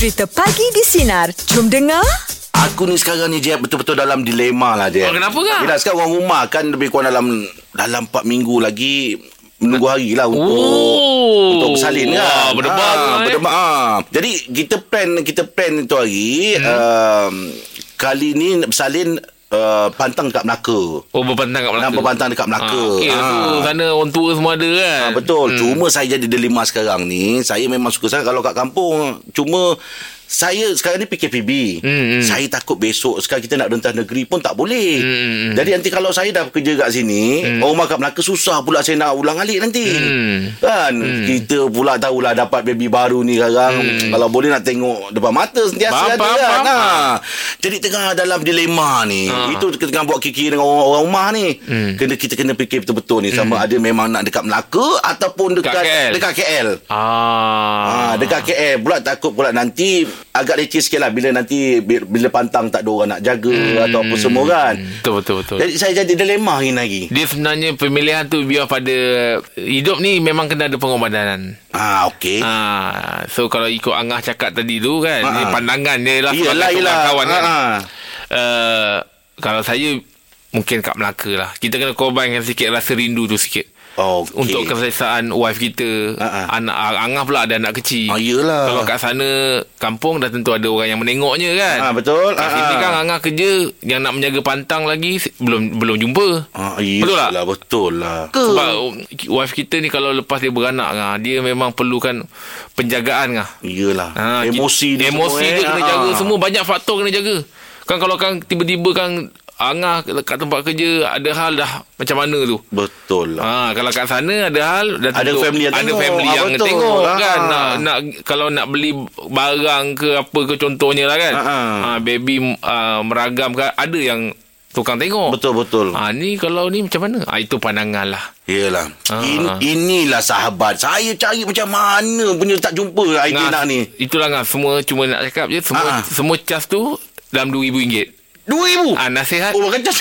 Cerita Pagi di Sinar. Jom dengar. Aku ni sekarang ni Jeb betul-betul dalam dilema lah Jeb. Oh, kenapa kah? Yelah sekarang orang rumah kan lebih kurang dalam dalam 4 minggu lagi menunggu hari lah untuk Oh. untuk bersalin kan. Wah, berdebar tu, eh. berdebar. Ah. Jadi kita plan kita plan itu hari hmm. um, kali ni bersalin uh, pantang dekat Melaka. Oh berpantang kat Melaka Nak berpantang dekat Melaka. ah, Okey Ah. tu Sana orang tua semua ada kan Ha, betul. Hmm. Cuma saya jadi dilema sekarang ni. Saya memang suka sangat kalau kat kampung. Cuma saya sekarang ni PKPB. Hmm, hmm. Saya takut besok sekarang kita nak rentas negeri pun tak boleh. Hmm, hmm. Jadi nanti kalau saya dah bekerja kat sini, hmm. orang rumah kat Melaka susah pula saya nak ulang alik nanti. Hmm. Kan? Kita pula tahulah dapat baby baru ni sekarang. Hmm. Kalau boleh nak tengok depan mata sentiasa Faham, ada faham, kan. faham. Ha. Jadi tengah dalam dilema ni. Ha. Itu kita tengah buat kiki dengan orang-orang rumah ni. Hmm. Kena kita kena fikir betul-betul ni sama ada memang nak dekat Melaka ataupun dekat Dekat KL. dekat KL. Ah. Ha, dekat KL pula takut pula nanti agak leceh sikit lah bila nanti bi- bila pantang tak ada orang nak jaga hmm. atau apa semua kan. Betul betul betul. Jadi saya jadi dilema hari lagi. Dia sebenarnya pemilihan tu biar pada hidup ni memang kena ada pengorbanan. Ah okey. Ah, so kalau ikut Angah cakap tadi tu kan, ni ha. pandangan dia lah sebagai iyalah. kawan kan. Ha, ha. Uh, kalau saya mungkin kat Melaka lah. Kita kena korbankan sikit rasa rindu tu sikit. Okey. Untuk keselesaan wife kita ha. Anak Angah pula ada anak kecil Ah, iyalah. Kalau kat sana Kampung dah tentu ada orang yang menengoknya kan Ah, betul. Kat Ah, sini ah. kan Angah kerja Yang nak menjaga pantang lagi Belum belum jumpa Ah, Betul tak? Betul lah. Sebab oh, wife kita ni Kalau lepas dia beranak Angah, Dia memang perlukan Penjagaan Angah. Iyalah. Ha, emosi dia emosi semua, tu eh. kena Ah. jaga semua banyak faktor kena jaga. Kan kalau kan tiba-tiba kan Angah kat tempat kerja ada hal dah macam mana tu. Betul lah. Ha, kalau kat sana ada hal dah Ada tentu- family yang ada tengok. family Ah, yang betul. tengok Ah. kan nak nak kalau nak beli barang ke apa ke contohnya lah kan. Ah. Ha, baby uh, meragam kan ada yang tukang tengok. Betul-betul. Ha, ni kalau ni macam mana? Ha, itu pandangan lah. Yelah. Ah. In, inilah sahabat. Saya cari macam mana punya tak jumpa idea nak ni. Itulah ngah semua cuma nak cakap je semua Ah. semua cas tu dalam RM2,000. RM2,000. Ah nasihat. Oh, bukan cas.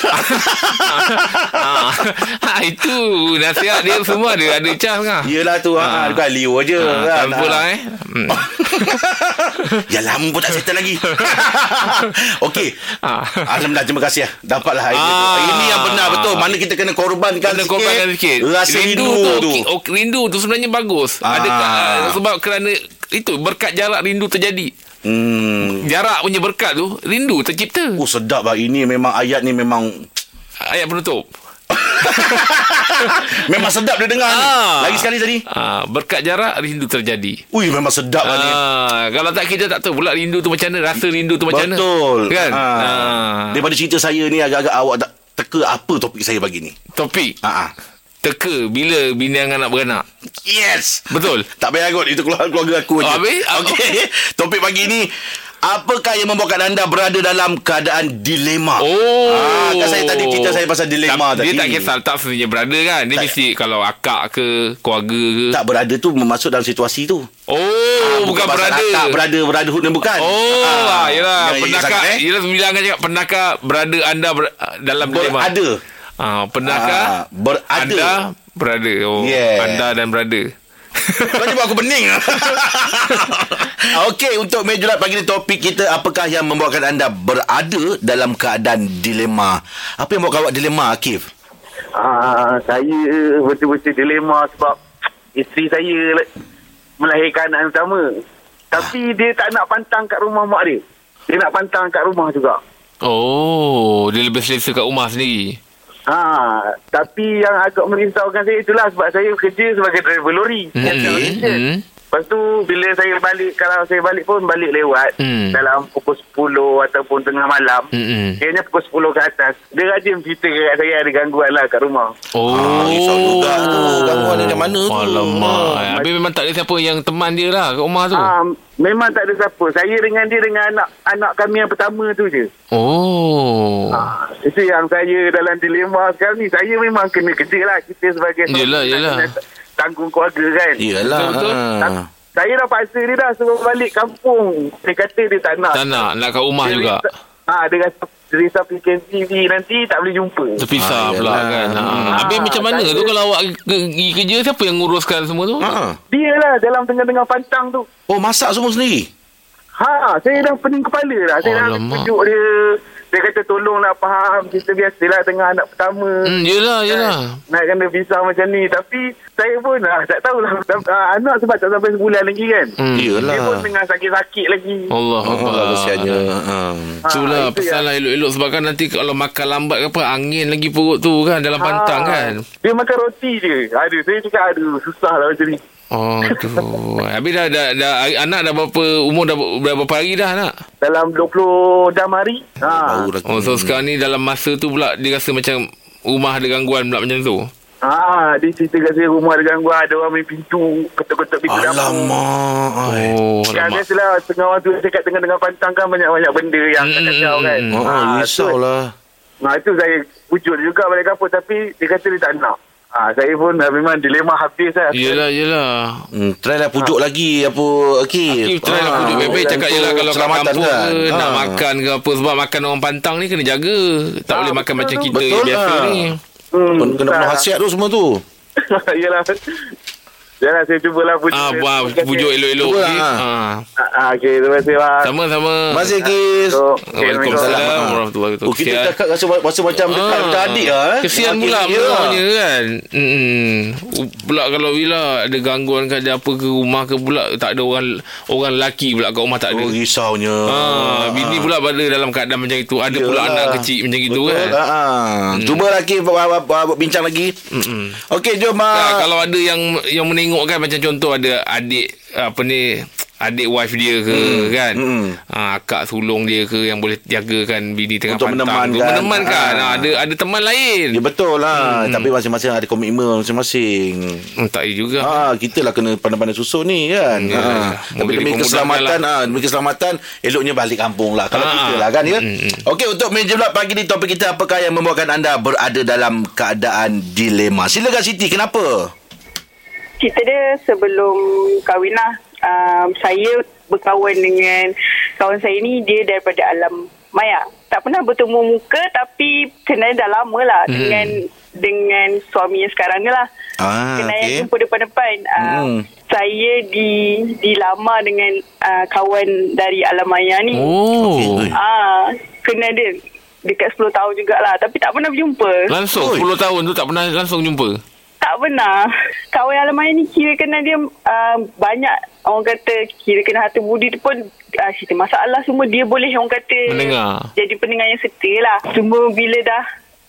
ah, ah, itu nasihat dia semua ada ada cas ngah. Yelah tu. Ha. Ah. Bukan liu je. Ah, kan. tak apa lah eh. Hmm. ya lama pun tak settle lagi. Okey. Ah. Alhamdulillah terima kasih lah. Dapatlah idea tu. Ah. Ini yang benar betul. Mana kita kena korbankan Kena sikit. korbankan sikit. Rasa rindu, tu, tu. ki- Oh, rindu tu sebenarnya bagus. Ah. Ada uh, sebab kerana itu berkat jarak rindu terjadi. Hmm. Jarak punya berkat tu rindu tercipta. Oh sedap lah. Ini memang ayat ni memang Ayat penutup. memang sedap dia dengar ni. Ah. Lagi sekali tadi. Ah, berkat jarak rindu terjadi. Ui memang sedap lah ni. Ah, kalau tak kita tak tahu pula rindu tu macam mana, rasa rindu tu macam mana. Betul. Kan? Ha. Ah. Daripada cerita saya ni agak-agak awak tak teka apa topik saya pagi ni. Topik Ha ah. Teka bila bini yang anak beranak. Yes. Betul. Tak payah kot Itu keluarga, keluarga aku je Oh, habis? Okey Topik pagi ni Apakah yang membuatkan anda berada dalam keadaan dilema? Oh. Ah, kan saya tadi cerita saya pasal dilema tak, tadi. Dia tak kisah tak sebenarnya berada kan. Dia Tak. mesti kalau akak ke, keluarga ke. Tak berada tu masuk dalam situasi tu. Oh, Ah, bukan, pasal berada. Tak berada brotherhood ni bukan. Oh, ah, yelah. Ya, ya, Pernahkah, eh? yelah bilang kan cakap, pernahkah berada anda ber, dalam dilema? Berada. Ah, pernahkah Ah, berada. anda berada? Oh, Yeah. anda dan berada. Kau ni buat aku bening. Okey, untuk meja pagi ni topik kita apakah yang membuatkan anda berada dalam keadaan dilema? Apa yang membuatkan awak dilema, Akif? Ah, saya betul-betul dilema sebab isteri saya melahirkan anak yang pertama. Tapi dia tak nak pantang kat rumah mak dia. Dia nak pantang kat rumah juga. Oh, dia lebih selesa kat rumah sendiri. Ha, tapi yang agak merisaukan saya itulah sebab saya kerja sebagai driver lori. Okey. Hmm. Lepas tu bila saya balik kalau saya balik pun balik lewat Hmm. dalam pukul 10 ataupun tengah malam. Kayaknya pukul 10 ke atas. Dia rajin cerita kat saya ada gangguan lah kat rumah. Oh. Ah, risau juga tu. Gangguan dia mana tu? Alamak. Habis memang tak ada siapa yang teman dia lah kat rumah tu. Ah, memang tak ada siapa. Saya dengan dia dengan anak anak kami yang pertama tu je. Oh. Ah, itu yang saya dalam dilema sekarang ni. Saya memang kena kerja lah. Kita sebagai Yelah, yelah. kena tanggung keluarga kan. Iyalah. Betul-betul. ha. Saya dah paksa dia dah suruh balik kampung. Dia kata dia tak nak. Tak nak. Nak kat rumah Dia juga. risau- Ah, dia rasa dia risau PKPV nanti tak boleh jumpa. Terpisah Ah, pula kan. Ha. Hmm. Habis Ah, macam mana tu kalau awak ke- pergi kerja siapa yang nguruskan semua tu? Ha. Dia lah dalam tengah-tengah pantang tu. Oh, masak semua sendiri? Ha, saya dah pening kepala dah. Saya dah Alamak. pujuk dia. Dia kata tolong nak faham. Kita biasalah tengah anak pertama. Hmm, yelah, yelah. Nak kena pisah macam ni. Tapi saya pun ah, tak tahulah. Ah, anak sebab tak sampai sebulan lagi kan. Hmm. Yelah. Dia pun tengah sakit-sakit lagi. Allah Ah, Allah. kesiannya. Ha. Itulah itu pasal lah elok-elok sebab kan nanti kalau makan lambat ke apa angin lagi perut tu kan dalam pantang Ah, kan. Dia makan roti je. Aduh, saya cakap aduh susah lah macam ni. Oh tu. Habis dah, dah, dah, anak dah berapa umur dah, dah berapa hari dah anak? Dalam 20 jam hari. Ha. Oh so sekarang ni dalam masa tu pula dia rasa macam rumah ada gangguan pula macam tu. Ah, dia cerita kat saya rumah ada gangguan. Ada orang main pintu. Ketuk-ketuk pintu dapur. Alamak. Oh Kan alamak. biasalah tengah orang tu cakap tengah-tengah pantang kan banyak-banyak benda yang Hmm, mm, kacau kan. hmm, Oh, risau tu- lah. Nah itu saya pujuk dia juga balik kapur tapi dia kata dia tak nak. Ah, saya pun dah memang dilema habis lah. Yelah yelah. Hmm, try lah pujuk lagi apa Akif. Akif try lah Ah, pujuk baik-baik dan Cakap tu je lah Kalau kat kampung kan. ke Nak Ah. makan ke apa Sebab makan orang pantang ni Kena jaga Tak Ah, boleh makan macam tu. kita Betul Biasa lah. ni Hmm, Kena kena penuh hasiat tu semua tu. Yalah. Yalah saya cubalah pujuk. Ah, kasih. pujuk elok-elok Cuba, Akif. ah. ah. Ah, okey, terima kasih bang. Sama-sama Terima kasih Akif. So, Waalaikumsalam Ah. warahmatullahi Oh, kita cakap rasa, rasa macam dekat Ah, macam adik lah. Eh. Kesian pula ni, ya. Pulaknya kan Mm-mm. Pula kalau bila Ada gangguan ke Ada apa ke rumah ke Pula tak ada orang Orang lelaki pula kat rumah tak ada Oh, risaunya. Ah, bini pula pada dalam keadaan macam itu. Ada pula anak kecil macam itu kan. Ha. Hmm. Cuba lagi buat, buat, buat bincang lagi. Mm-mm. Okey, jom. Ah. kalau ada yang yang menengok kan macam contoh ada adik apa ni adik wife dia ke hmm. kan Hmm. ha, akak sulung dia ke yang boleh jagakan bini tengah Untuk pantang tu menemankan. menemankan ha. Ah. ada ada teman lain Ya betul lah hmm. Tapi masing-masing ada komitmen Masing-masing hmm, tak ya juga Ha, kita lah kena pandai-pandai susun ni kan. Ya, ha. Tapi demi dipermudahkan keselamatan ah, demi keselamatan eloknya balik kampung lah. Kalau Ha. kita lah kan ya. Mm, mm. Okey untuk meja pula pagi ni topik kita apakah yang membuatkan anda berada dalam keadaan dilema. Silakan Siti kenapa? Cerita dia sebelum kahwin lah. Um, saya berkawan dengan kawan saya ni dia daripada alam maya. Tak pernah bertemu muka tapi kenal dah lama lah Hmm. dengan dengan suami yang sekarang ni lah. Ah, Kenal yang okey. jumpa depan-depan. Um, Hmm. Saya di dilamar dengan uh, kawan dari alam maya ni. oh. Ah, kenal dia dekat 10 tahun jugalah tapi tak pernah berjumpa. langsung Oi. 10 tahun tu tak pernah langsung jumpa Tak pernah. Kawan alam maya ni kira kena dia uh, banyak orang kata kira kena hati budi tu pun uh, cerita masalah semua dia boleh orang kata Mendengar. jadi pendengar yang setia lah. Cuma bila dah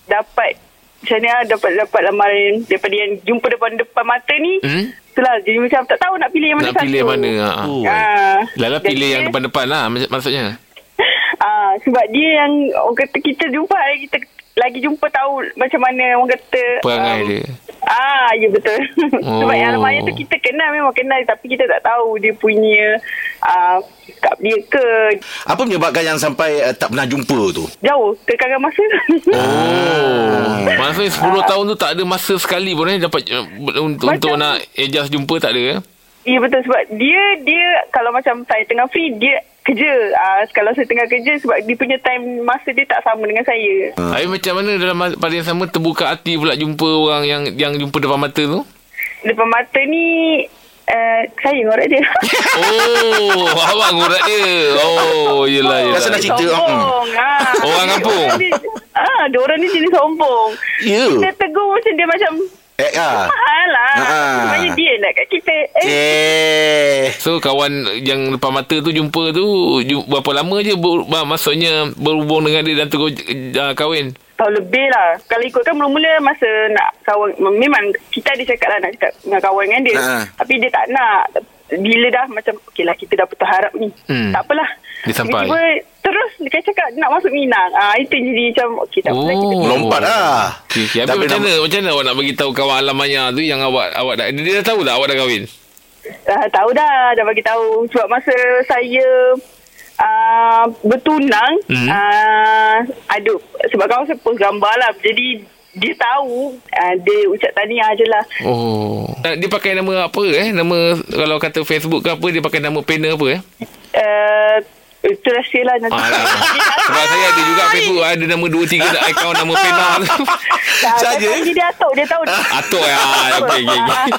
dapat macam ni lah, dapat dapat lamaran daripada yang jumpa depan depan mata ni. Hmm? Itulah jadi macam tak tahu nak pilih yang mana nak satu. pilih yang mana ha. Oh. Ah, Lala pilih yang dia- depan-depan lah mak- maksudnya Ah, sebab dia yang orang kata kita jumpa kita lagi jumpa tahu macam mana orang kata Perangai um, dia. Ah, ya betul. Oh. sebab yang Alamaya tu kita kenal memang kenal tapi kita tak tahu dia punya uh, sikap dia ke Apa menyebabkan yang sampai uh, tak pernah jumpa tu? jauh kekangan masa. Oh. Maksudnya 10 tahun tu tak ada masa sekali pun eh dapat uh, untuk Macam- untuk nak adjust jumpa tak ada eh. Ya betul sebab dia dia kalau macam saya tengah free dia kerja. Ah kalau saya tengah kerja sebab dia punya time masa dia tak sama dengan saya. Hmm. Habis macam mana dalam pada yang sama terbuka hati pula jumpa orang yang yang jumpa depan mata tu? Depan mata ni uh, saya ngorak dia. Oh, awak ngurat dia. Oh, yelah yelah. Rasa nak cerita, Sombong. Ah. Orang kampung? Ah, dia orang ni jenis sombong. Ya. Dia tegur macam dia macam Eh ah. mahal lah. Ah. Sebenarnya dia nak kat kita. Eh, Eh. So kawan yang depan mata tu jumpa tu ju- berapa lama je ber, ber, maksudnya berhubung dengan dia dan terus uh, kahwin? tahun lebih lah. Kalau ikutkan mula-mula masa nak kawan, memang kita ada cakap lah nak cakap dengan kawan dengan dia. Ha. Tapi dia tak nak. Bila dah macam, okey lah kita dah putus harap ni. Hmm. Tak apalah. Dia sampai. Tiba-tiba terus dia cakap nak masuk Minang. Ah Itu jadi macam, okey tak apalah kita. Oh. Lompat lah. Okay, okay. Habis macam mana? Macam mana awak nak bagi tahu kawan alam maya tu yang awak awak dah dia, dah tahu tak awak dah kahwin? Dah tahu dah, dah bagi tahu. Sebab masa saya uh, bertunang, Hmm. uh, ada sebab kawan saya post gambar lah. Jadi dia tahu, uh, dia ucap tahniah je lah. Oh. Dia pakai nama apa eh? Nama kalau kata Facebook ke apa dia pakai nama pena apa eh? Uh, Itu rahsia lah nanti. Ah, sebab saya ada juga Facebook ada nama 2 3 akaun nama pena tu. Saja. Dia atuk, dia tahu. Atuk ya. Okey okey. okey.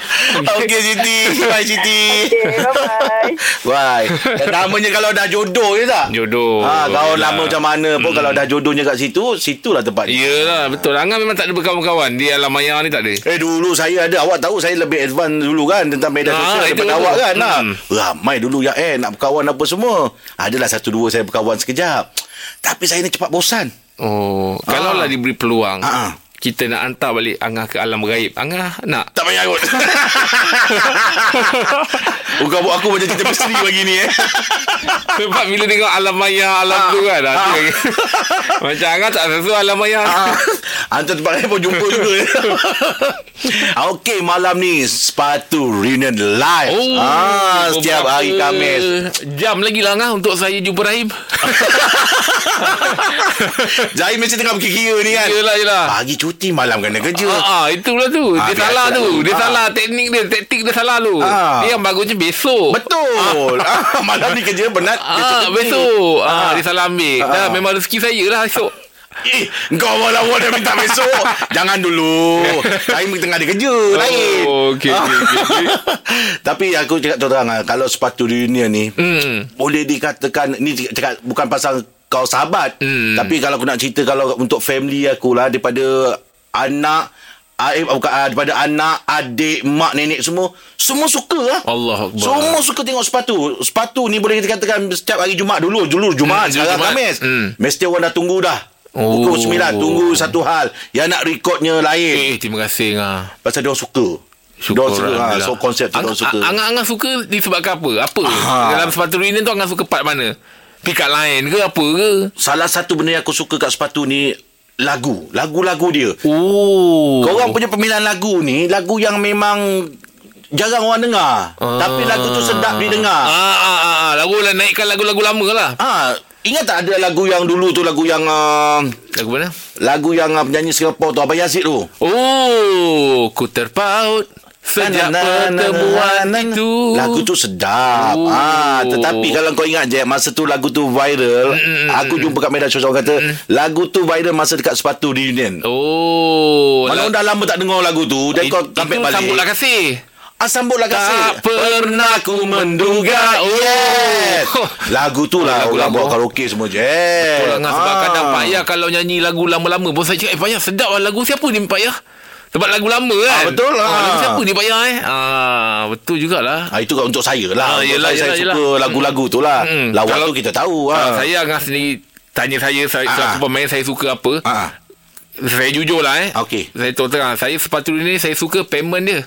Okey Siti. Bye Siti. Okay, bye-bye. Bye. Namanya kalau dah jodoh je tak? Jodoh. Ha, kawan Yelah. lama macam mana pun kalau dah jodohnya kat situ, situlah tempat dia. Yelah betul. Angah memang tak ada berkawan-kawan di alam maya ni tak ada. Eh dulu saya ada Awak tahu saya lebih advance dulu kan Tentang media Ah, sosial Daripada betul. awak kan ha. Hmm. Ramai dulu ya eh Nak berkawan apa semua Adalah satu dua saya berkawan sekejap Tapi saya ni cepat bosan Oh, kalau lah diberi peluang. Ah, ah. Kita nak hantar balik Angah ke alam gaib. Angah nak. Tak payah kot Bukan buat aku macam cerita misteri pagi ni eh Sebab bila tengok alam maya alam tu kan. Ah. Ah. Macam Angah tak sesuai alam maya. Ah, Hantar tempat lain pun jumpa juga Okey malam ni Sepatu Reunion Live Oh, ah, Setiap hari Khamis Jam lagi lah Angah untuk saya jumpa Rahim. Zahir mesti tengah berkira ni kan Yelah, yelah. Pagi cuti malam kena kerja Ah, ah, itulah tu. Ah, Dia salah lah tu. tu. Dia Ah. salah teknik dia, taktik dia salah tu. Ah. Dia yang bagusnya besok. Betul ah, Malam ni kerja penat Ah, besok. Ah, dia salah ambil. Ah. Dah memang rezeki saya lah esok. Eh, kau malah awak dah minta besok. Jangan dulu. Time tengah ada kerja. lain. Oh, okey, okey, okey, okey. Tapi aku cakap terang ah, kalau sepatu reunion ni Hmm. boleh dikatakan ni cakap bukan pasal kau sahabat. Hmm. Tapi kalau aku nak cerita kalau untuk family aku lah daripada anak ah, eh, bukan, ah, daripada anak, adik, mak, nenek semua semua suka lah. Allah Akbar. Semua suka tengok sepatu. Sepatu ni boleh kita katakan setiap hari Jumaat dulu. Dulu Jumaat, Hmm, sekarang Jumaat. Khamis. Hmm. Mesti orang dah tunggu dah. Oh. Pukul 9 tunggu satu hal. Yang nak rekodnya lain. Eh, terima kasih Angah. Pasal dia orang suka. Syukur Dia suka. Ha, so konsep tu dia orang suka. Angah, Angah suka disebabkan apa? Apa? Ah. Dalam sepatu reunion tu Angah suka part mana? Pikat lain ke apa ke? Salah satu benda yang aku suka kat sepatu ni lagu. Lagu-lagu dia. Oh. Kau orang punya pemilihan lagu ni lagu yang memang jarang orang dengar. Tapi lagu tu sedap didengar. Ah, ah, ah, ah. Lagu lah naikkan lagu-lagu lama lah. Ha, ingat tak ada lagu yang dulu tu lagu yang uh, Lagu mana? lagu yang uh, penyanyi Singapura tu Abang Yazid tu. Oh, ku terpaut sejak Na, na, na, na, pertemuan itu. Lagu tu sedap. Oh. Ah, tetapi kalau kau ingat je masa tu lagu tu viral, aku jumpa kat media sosial orang kata lagu tu viral masa dekat sepatu reunion. Oh. Mana orang dah lama tak dengar lagu tu Dan kau comeback balik Sambutlah kasih. Ah, Sambutlah kasih Tak pernah ku menduga. Oh yes Lagu tu lah Lagu Orang lama. buat karaoke semua je Ah. Orang sebab Ah. kadang Pak Yah kalau nyanyi lagu lama-lama pun saya cakap, eh Pak Yah sedap lah lagu siapa ni Pak Yah? Sebab lagu lama kan? Ah, betul lah. Ah, lagu siapa ni Pak Yah eh? Ah, betul jugalah. Ah, itu kan untuk saya lah. Ah, yelah, saya, saya yelah, suka yelah. lagu-lagu tu lah. Hmm. Lawan Kalau- tu kita tahu. Ah, ah. saya Angah sendiri tanya saya, saya Ah. pemain saya suka apa? Ah. Saya jujur lah eh. Okey. Saya tahu terang. Saya sepatu ni saya suka payment dia.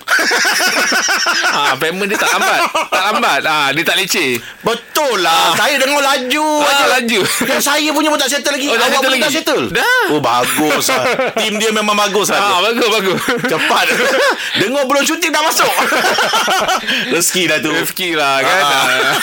ah, payment dia tak lambat. Tak lambat. Ah, dia tak leceh. Betul lah. Saya dengar laju. Ah, aja. laju. Yang saya punya pun tak settle lagi. Oh, dah Awak settle pun lagi? settle? Dah. Oh, bagus lah. Tim dia memang bagus lah. Ah, bagus, bagus. Cepat. Dengar belum syuting dah masuk. Rezeki dah tu. Rezeki lah kan. Ah.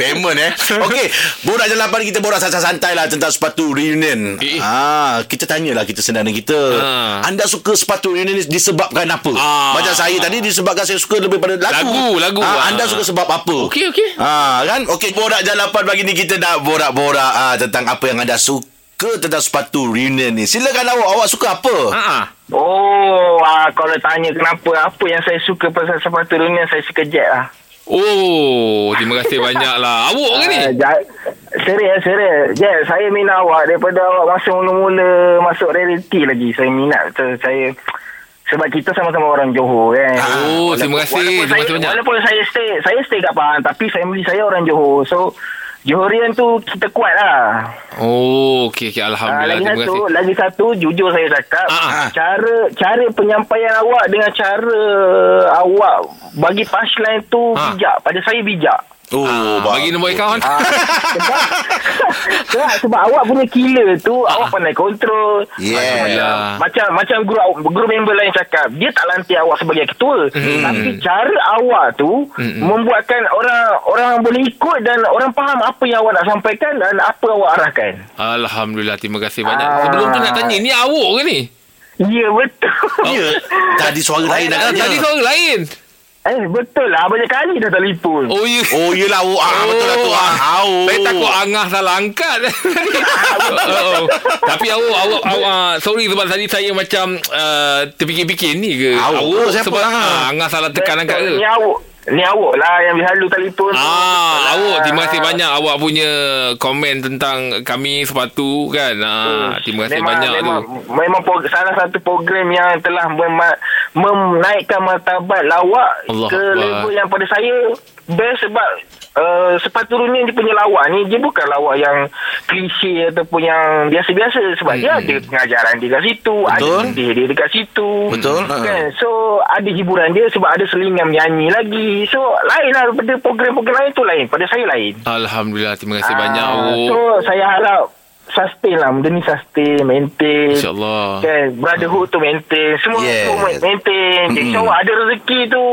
Payment eh. Okey, borak jalapan kita borak santai-santai lah tentang sepatu reunion. Eh. Ah, kita tanyalah kita senang kita. Ah. Anda suka sepatu reunion ni disebabkan apa? Ah. Macam saya tadi disebabkan saya suka lebih pada lagu. Lagu, lagu. Ah, Ah. anda suka sebab apa? Okey, okey. Ah, kan? Okey, borak jalapan pagi ni kita nak borak-borak ah, tentang apa yang anda suka tentang sepatu reunion ni. Silakan awak, awak suka apa? Ah, ah. Oh, ah, kalau tanya kenapa apa yang saya suka pasal sepatu dunia saya suka jet lah. Oh, terima kasih banyak lah. Awak ke ni? Ja- serius, serius. Jet, saya minat awak daripada awak masa mula-mula masuk reality lagi. Saya minat. So, saya sebab kita sama-sama orang Johor kan. Oh, terima kasih. Walaupun Terima saya, kasih banyak. Walaupun saya stay saya stay kat Pahang tapi family saya orang Johor. So Johorian tu kita kuat lah. Oh, okey, okey. Ah, Alhamdulillah. lagi Terima satu, kasih. lagi satu jujur saya cakap, Ah, ah. cara cara penyampaian awak dengan cara awak bagi punchline tu Ah. bijak. Pada saya bijak. Oh, Ah, bagi nombor akaun. Ah, sebab, sebab, sebab awak punya killer tu awak pandai kontrol. Yeah. Alhamdulillah. Macam macam guru guru member lain cakap, dia tak lantik awak sebagai ketua, tapi cara awak tu membuatkan orang orang boleh ikut dan orang faham apa yang awak nak sampaikan dan apa awak arahkan. Alhamdulillah. Terima kasih banyak. Ah. Sebelum tu nak tanya, ni awak ke ni? Ya betul. Ya. Tadi suara lain Ah, tanya. Tadi suara lain. Eh, betul lah. Banyak kali dah telefon. Oh ya Oh yelah oh, ah, Betul lah tu ah. Oh. Saya takut Angah salah angkat. oh, oh. Tapi awak awak awak sorry sebab tadi saya macam uh, terfikir-fikir ni ke? Awak siapa sebab lah? ah, Angah salah tekan angkat ke? Ni awak. Ni awak lah yang selalu telefon. Ah, awak terima kasih banyak awak punya komen tentang kami sepatu kan. Ah, terima kasih Hmm. memang, banyak memang, tu. Memang pro- salah satu program yang telah mem- menaikkan martabat lawak Allah ke Akbar. level yang pada saya best sebab uh, sepatu running dia punya lawak ni dia bukan lawak yang klise ataupun yang biasa-biasa sebab dia ada pengajaran dia kat situ ada Betul. sedih dia dekat situ Betul. Ha. kan so ada hiburan dia sebab ada selingan menyanyi lagi so lain lah daripada program-program lain tu lain pada saya lain Alhamdulillah terima kasih Ah, banyak So awak. saya harap sustain lah benda ni sustain maintain InsyaAllah. kan brotherhood tu maintain semua Yes. semua maintain Mm-mm. insyaAllah ada rezeki tu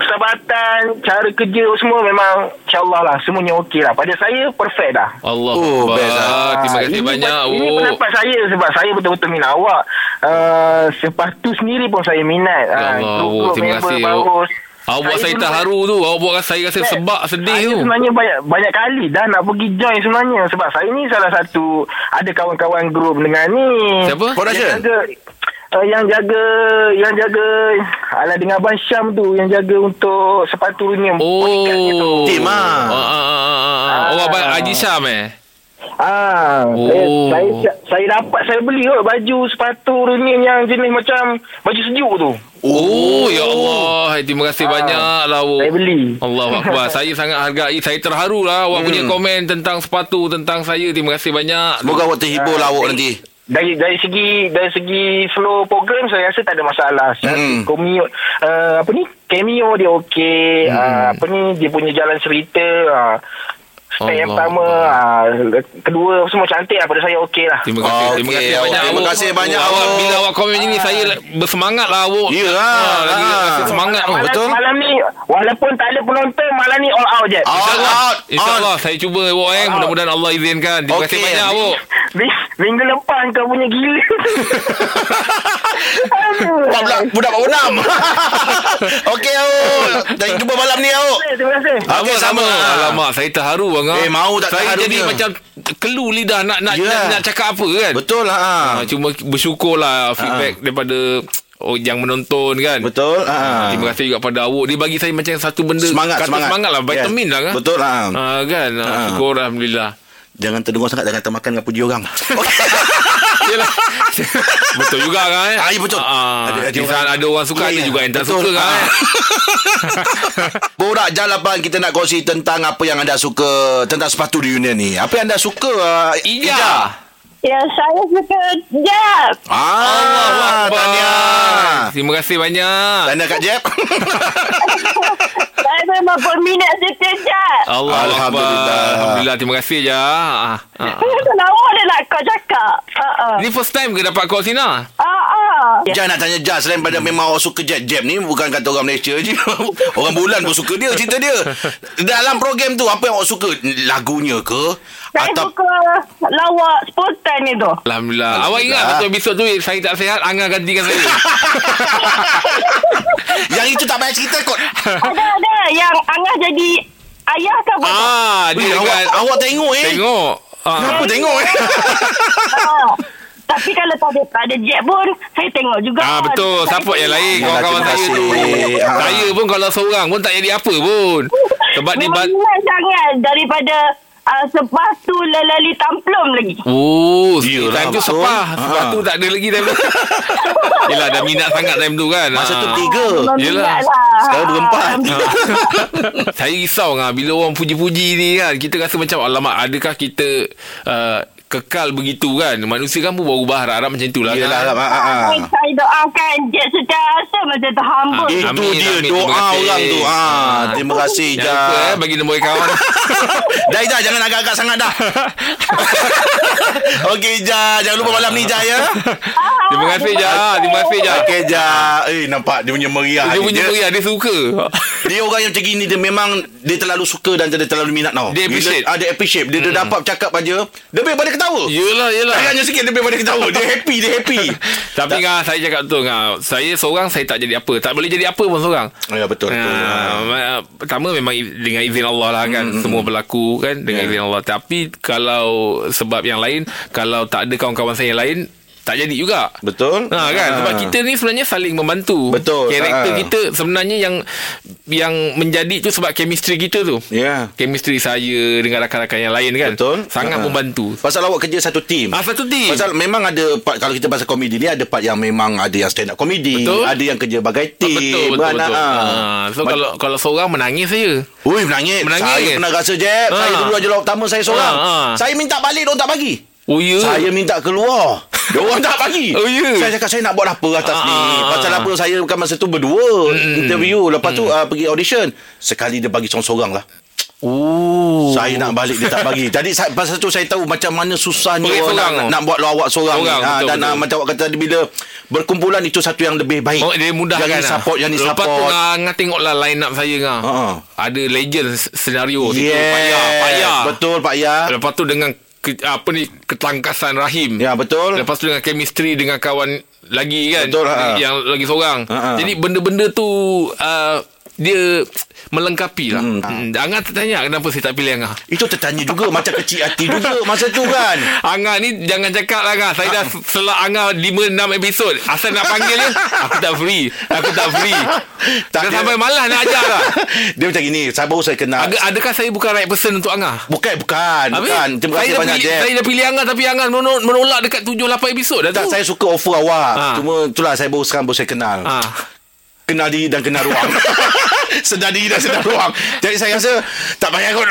persahabatan cara kerja semua memang insyaAllah lah semuanya okey lah pada saya perfect dah Allah Oh, Akbar. best lah. Terima kasih ini, banyak Ini awak. pendapat saya sebab saya betul-betul minat awak. Uh, sepatu sendiri pun saya minat. Ya Ah, Allah, grup-grup awak, terima kasih, bagus. Awak buat saya dulu- terharu tu. Awak buat saya rasa sebab sedih saya tu. sebenarnya banyak banyak kali dah nak pergi join sebenarnya sebab saya ni salah satu ada kawan-kawan grup dengan ni. Siapa? Production? Jaga uh, yang jaga yang jaga ala dengan Abang Syam tu yang jaga untuk sepatu ni bodyguardnya tu. Oh. Tim, ah. Ah, ah, ah, ah, ah. Oh, Abang Haji Syam eh? Ah, Oh. saya, saya saya dapat saya beli kot baju sepatu running yang jenis macam baju sejuk tu. Oh, ya Allah. Terima kasih banyak lah awak. Saya beli. Allah Akbar. saya sangat hargai. Saya terharu lah awak punya komen tentang sepatu, tentang saya. Terima kasih banyak. Semoga awak terhibur lah awak nanti Dari dari segi dari segi flow program saya rasa tak ada masalah. Hmm. Hmm. Cameo uh, apa ni? Cameo dia okey. Hmm. Uh, apa ni dia punya jalan cerita uh, Step yang Allah pertama uh, Kedua Semua cantik lah Pada saya okey lah Terima kasih. Okey, terima kasih banyak. Terima kasih banyak, Awak awak. bila awak komen ini saya bersemangat lah awak. Yalah, Ah, lagi ah. rasa semangat tu. malam, betul. Malam ni Walaupun tak ada penonton Malam ni all out je All out InsyaAllah Saya cuba awak eh Mudah-mudahan Allah izinkan Terima kasih Okey. banyak awak Minggu lepas kau punya gila Aduh. Budak budak budak benam. Okey awak. Dan jumpa malam ni awak. Terima kasih Okey sama. Alamak Saya terharu bang ah. Eh, mau tak Saya terharu jadi dia? macam Kelu lidah Nak nak, Yelah. nak, nak cakap apa kan Betul lah. Ah, Cuma bersyukurlah Feedback daripada Oh, yang menonton kan Betul. Ha. Terima kasih juga pada awak Dia bagi saya macam satu benda Semangat, Kata semangat. semangat lah Vitamin Yes. lah kan Betul lah. ah, Kan ah, Ah. Syukur Alhamdulillah Jangan terdengar sangat dah kata makan dengan puji orang. Yelah Betul juga kan eh? Ah, ya, betul. ah, Ada- ada Di orang- ada orang suka Ya, Ada juga yang tak Betul. suka kan Ah. eh? Borak jalapan kita nak kongsi tentang apa yang anda suka tentang sepatu reunion ni. Apa yang anda suka? Uh, Ija Ya, saya suka Jeb. Ah, Akbar. Tania. Terima kasih banyak Tania Kak Jeb. Saya memang berminat setia Jeb. Allah Alhamdulillah. Alhamdulillah Terima kasih je ah, ah. Lama dah nak kau cakap. Uh-uh. Ni first time ke dapat call Sina? Uh-uh. Jas nak tanya Jas Selain pada memang awak suka Jeb Jeb ni Bukan kata orang Malaysia je Orang bulan pun suka dia Cerita dia Dalam program tu Apa yang awak suka Lagunya ke Saya Atau suka lawak spontan itu. Alhamdulillah. Awak ingat waktu episod tu saya tak sihat, Angah gantikan saya. Yang itu tak payah cerita kot ada ada yang Angah jadi ayah ke apa? ah, dia Weh, awak, awak tengok eh tengok. Ah. Kenapa tengok eh Ah. Tapi kalau tak ada, tak ada Jeb pun, saya tengok juga. Ah betul, Saya support yang lain Yalah, kawan-kawan saya tu. Ah. Saya pun kalau seorang pun tak jadi apa pun. Sebab dia Memang ba- sangat daripada uh, sepatu lelali tamplum lagi. Oh, Yelah, time tu betul. sepah. Sebab Ah. tu tak ada lagi time tu. Yelah, dah minat sangat time tu kan. Masa tu Ah. tiga Yelah. lah. Sekarang berempat Saya risau ngah bila orang puji-puji ni kan. Kita rasa macam alamak adakah kita uh, kekal begitu kan. Manusia kan pun berubah harap-harap macam itulah Yelah kan. lah ah, ah. Saya, saya doakan secara asal macam terhambur. Ah, Itu Amin, dia amin. doa Terima kasih. orang tu ah, Terima kasih Jangan lupa eh, bagi nombor kawan. dah Ijah Jangan agak-agak sangat dah Okey Ijah Jangan lupa malam ni Ijah ya Terima kasih je. Terima kasih je. Okey Ijah Eh nampak dia punya meriah Dia punya meriah Dia suka Dia orang yang macam gini Dia memang Dia terlalu suka Dan dia terlalu minat tau Dia appreciate. Bila, ah, Dia appreciate Dia, dia dapat cakap aja Dia lebih pada ketawa Yelah yelah Tayangnya sikit Dia lebih pada ketawa Dia happy Dia happy Tapi ngah saya cakap betul ngah. Saya seorang saya tak jadi apa. Tak boleh jadi apa pun seorang. Ya betul, betul. Ha, ma- pertama memang dengan izin Allah lah kan Hmm, semua berlaku kan dengan Ya. izin Allah tapi kalau sebab yang lain kalau tak ada kawan-kawan saya yang lain tak jadi juga Betul. Ha kan Ha. sebab kita ni sebenarnya saling membantu. Betul. Karakter Ha. kita sebenarnya yang yang menjadi tu sebab chemistry kita tu. Ya Chemistry saya dengan rakan-rakan yang lain kan. Betul Sangat Ha. membantu. Pasal awak kerja satu tim Ah satu team. Pasal memang ada part Kalau kita pasal komedi ni Ada part yang memang Ada yang stand up komedi Betul. Ada yang kerja bagai Ah, tim betul betul beranak, betul. ah. Ha, so Ma- kalau kalau seorang menangis saya. Ui menangis. Menangis. Saya pernah rasa Jeb Ha. Saya dulu aja lawan pertama Saya seorang Ha, ha. Saya minta balik Diorang tak bagi Oh ya. Saya minta keluar Diorang tak bagi Oh, ya? Saya cakap Saya nak buat apa atas Ah, ni ah, ah. Pasal apa Saya bukan masa tu berdua Interview Lepas tu uh, pergi audition Sekali dia bagi seorang-seorang lah Oh. Saya nak balik Dia tak bagi Jadi saya, pasal tu saya tahu Macam mana susahnya orang nak, nak buat lawak seorang, Seorang, ni. Ha, betul, Dan betul. ah, macam awak kata tadi Bila berkumpulan Itu satu yang lebih baik Oh, dia mudah Yang kan? ni support Yang ni Lepas tu support ngah, ngah tengoklah line up saya ngah. Ha. Ada legend senario situ. Yes Payah, payah. Betul Pak Ya Lepas tu dengan ke, apa ni ketangkasan Rahim. Ya betul Lepas tu dengan chemistry dengan kawan lagi kan Betul, ha. Yang lagi seorang Ha, ha. Jadi benda-benda tu uh, Dia melengkapi lah. Hmm. Angah tertanya Kenapa saya tak pilih Angah Itu tertanya juga Macam kecil hati juga Masa tu kan. Angah ni jangan cakap lah Angah Saya dah selak Angah 5-6 episod. Asal nak panggil dia Aku tak free. Aku tak free. Tak, Dah sampai malas nak ajar lah. Dia macam gini Saya baru saya kenal. Agak, Adakah saya bukan right person untuk Angah Bukan Bukan Habis, Bukan. Terima kasih banyak pilih, Jeff. Saya dah pilih Angah Tapi Angah menolak, menolak dekat 7-8 episod dah tak, tu. saya suka offer awak. Ha. Cuma itulah Saya baru sekarang Baru saya kenal. Ha. Kenal diri dan kenal ruang Sedar diri dan sedar ruang. Jadi saya rasa Tak payah kot.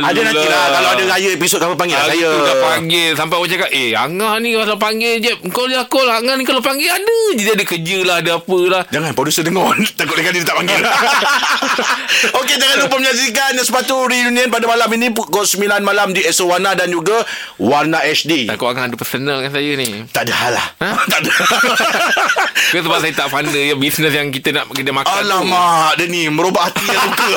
Ada nanti lah Kalau ada raya episod Kamu panggil? Lah saya dah panggil. Sampai orang cakap Eh Angah ni kalau panggil je Kau dia call. Angah ni kalau panggil Ada je. Dia ada kerja lah Ada apa lah. Jangan producer dengar. Takut dengan dia tak panggil. Okey jangan lupa menyaksikan Sepatu reunion pada malam ini Pukul 9 malam di Esso Warna Dan juga Warna HD Takut Angah ada personal dengan saya ni. Tak ada hal lah. Ha? Tak ada. Sebab saya tak pandai ya, Bisnes yang kita nak Kita makan tu Alamak Dia ni merubah hati yang luka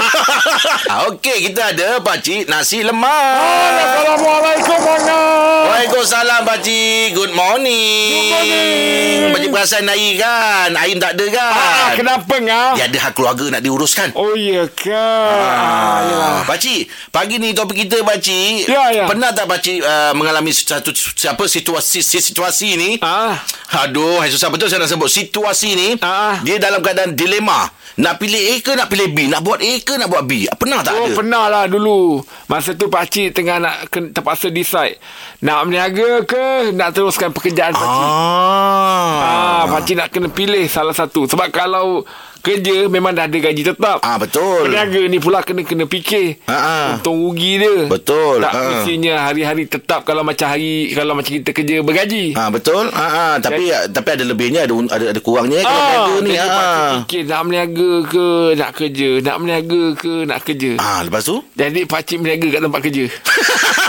Ah, Okey kita ada Pakcik nasi lemak Assalamualaikum Angah. Waalaikumsalam Pakcik Good morning Good morning Pakcik perasan air kan Air tak ada kan Ah, kenapa ngah? Dia ada hal keluarga nak diuruskan Oh iya ke? Ah, yalah. Pakcik, pagi ni topik kita Pakcik. Ya, ya. Pernah tak Pakcik uh, mengalami satu apa situasi situasi ni? Ah, Aduh, susah betul saya nak sebut. Situasi ni Ah. dia dalam keadaan dilema. Nak pilih A ke nak pilih B? Nak buat A ke nak buat B? Pernah tak oh ada? pernah lah dulu. Masa tu pakcik tengah nak terpaksa decide. Nak berniaga ke nak teruskan pekerjaan pakcik. Ah. Ah, pakcik nak kena pilih salah satu. Sebab kalau kerja memang dah ada gaji tetap. Ah, betul. Berniaga ni pula kena kena fikir. Ah, ah. Untung rugi dia. Betul. Tak Ah. mestinya hari-hari tetap kalau macam hari kalau macam kita kerja bergaji. Ah betul. Ah, ah. tapi tapi ada lebihnya ada ada ada kurangnya kalau berniaga ni. Ah. fikir nak berniaga ke nak kerja. Nak berniaga ke nak kerja. Ah, lepas tu? Jadi pakcik berniaga kat tempat kerja.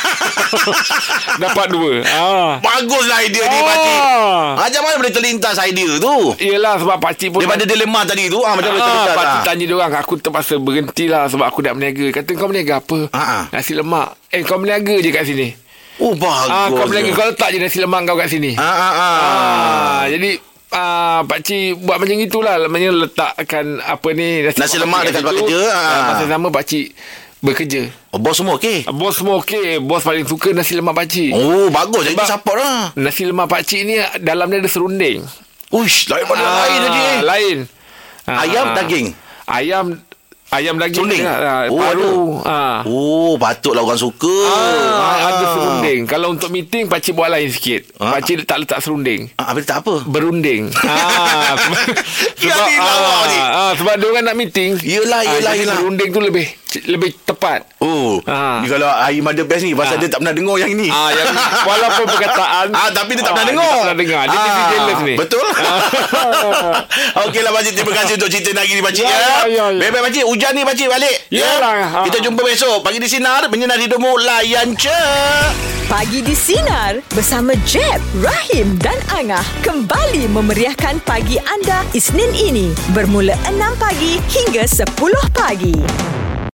Dapat dua. Ah. Baguslah idea ni Ah. pakcik. Macam mana boleh terlintas idea tu? Yelah sebab pakcik pun Daripada dilema tadi tu, ah macam boleh Ah, terlintas. pakcik ah. tanya dia orang Aku terpaksa berhenti lah Sebab aku nak berniaga Kata kau berniaga apa Ah, ah. Nasi lemak Eh kau berniaga je kat sini Oh bagus. ah, Kau berniaga Kau letak je nasi lemak kau kat sini Ah ah ah. Ah, Jadi ah, Pakcik buat macam itulah Maknanya letakkan Apa ni Nasi lemak dekat tempat kerja. Ah, Masa sama pakcik Bekerja Oh, bos semua okey. Ah, Bos semua okey Bos paling suka nasi lemak pakcik Oh bagus jadi Sebab- support lah. Nasi lemak pakcik ni Dalam dia ada serunding Uish, lain pada Ah, lain tadi. Lain Ah, Ayam, daging? Ayam Ayam daging Serunding? Ah, Oh, Paru ah. Oh, patutlah orang suka. Ah, ada serunding. Kalau untuk meeting pakcik buat lain sikit. Ah. Pakcik tak letak serunding. Ah, habis tak apa. Berunding. ah, sebab, lawa ni. ah, sebab dia orang nak meeting. Yelah, yelah, jadi yelah. Berunding tu lebih lebih tepat. Oh, Ah. ni kalau Aim ada best ni pasal Ah. dia tak pernah dengar yang ni. Ah, yang walaupun perkataan Ah, tapi dia tak ah, pernah dengar. Dia tak pernah dengar. Dia ah, jealous ni. Betul. Ah. Okeylah Pakcik, terima kasih untuk cerita hari ni Pakcik Ya, ya. ya, ya, ya. Baik-baik Pakcik, hujan hujan ni pakcik balik. Yalah, ha. Kita jumpa besok. Pagi di Sinar. Menyinar hidupmu. Layan je. Pagi di Sinar bersama Jeb, Rahim dan Angah kembali memeriahkan pagi anda Isnin ini bermula 6 pagi hingga 10 pagi.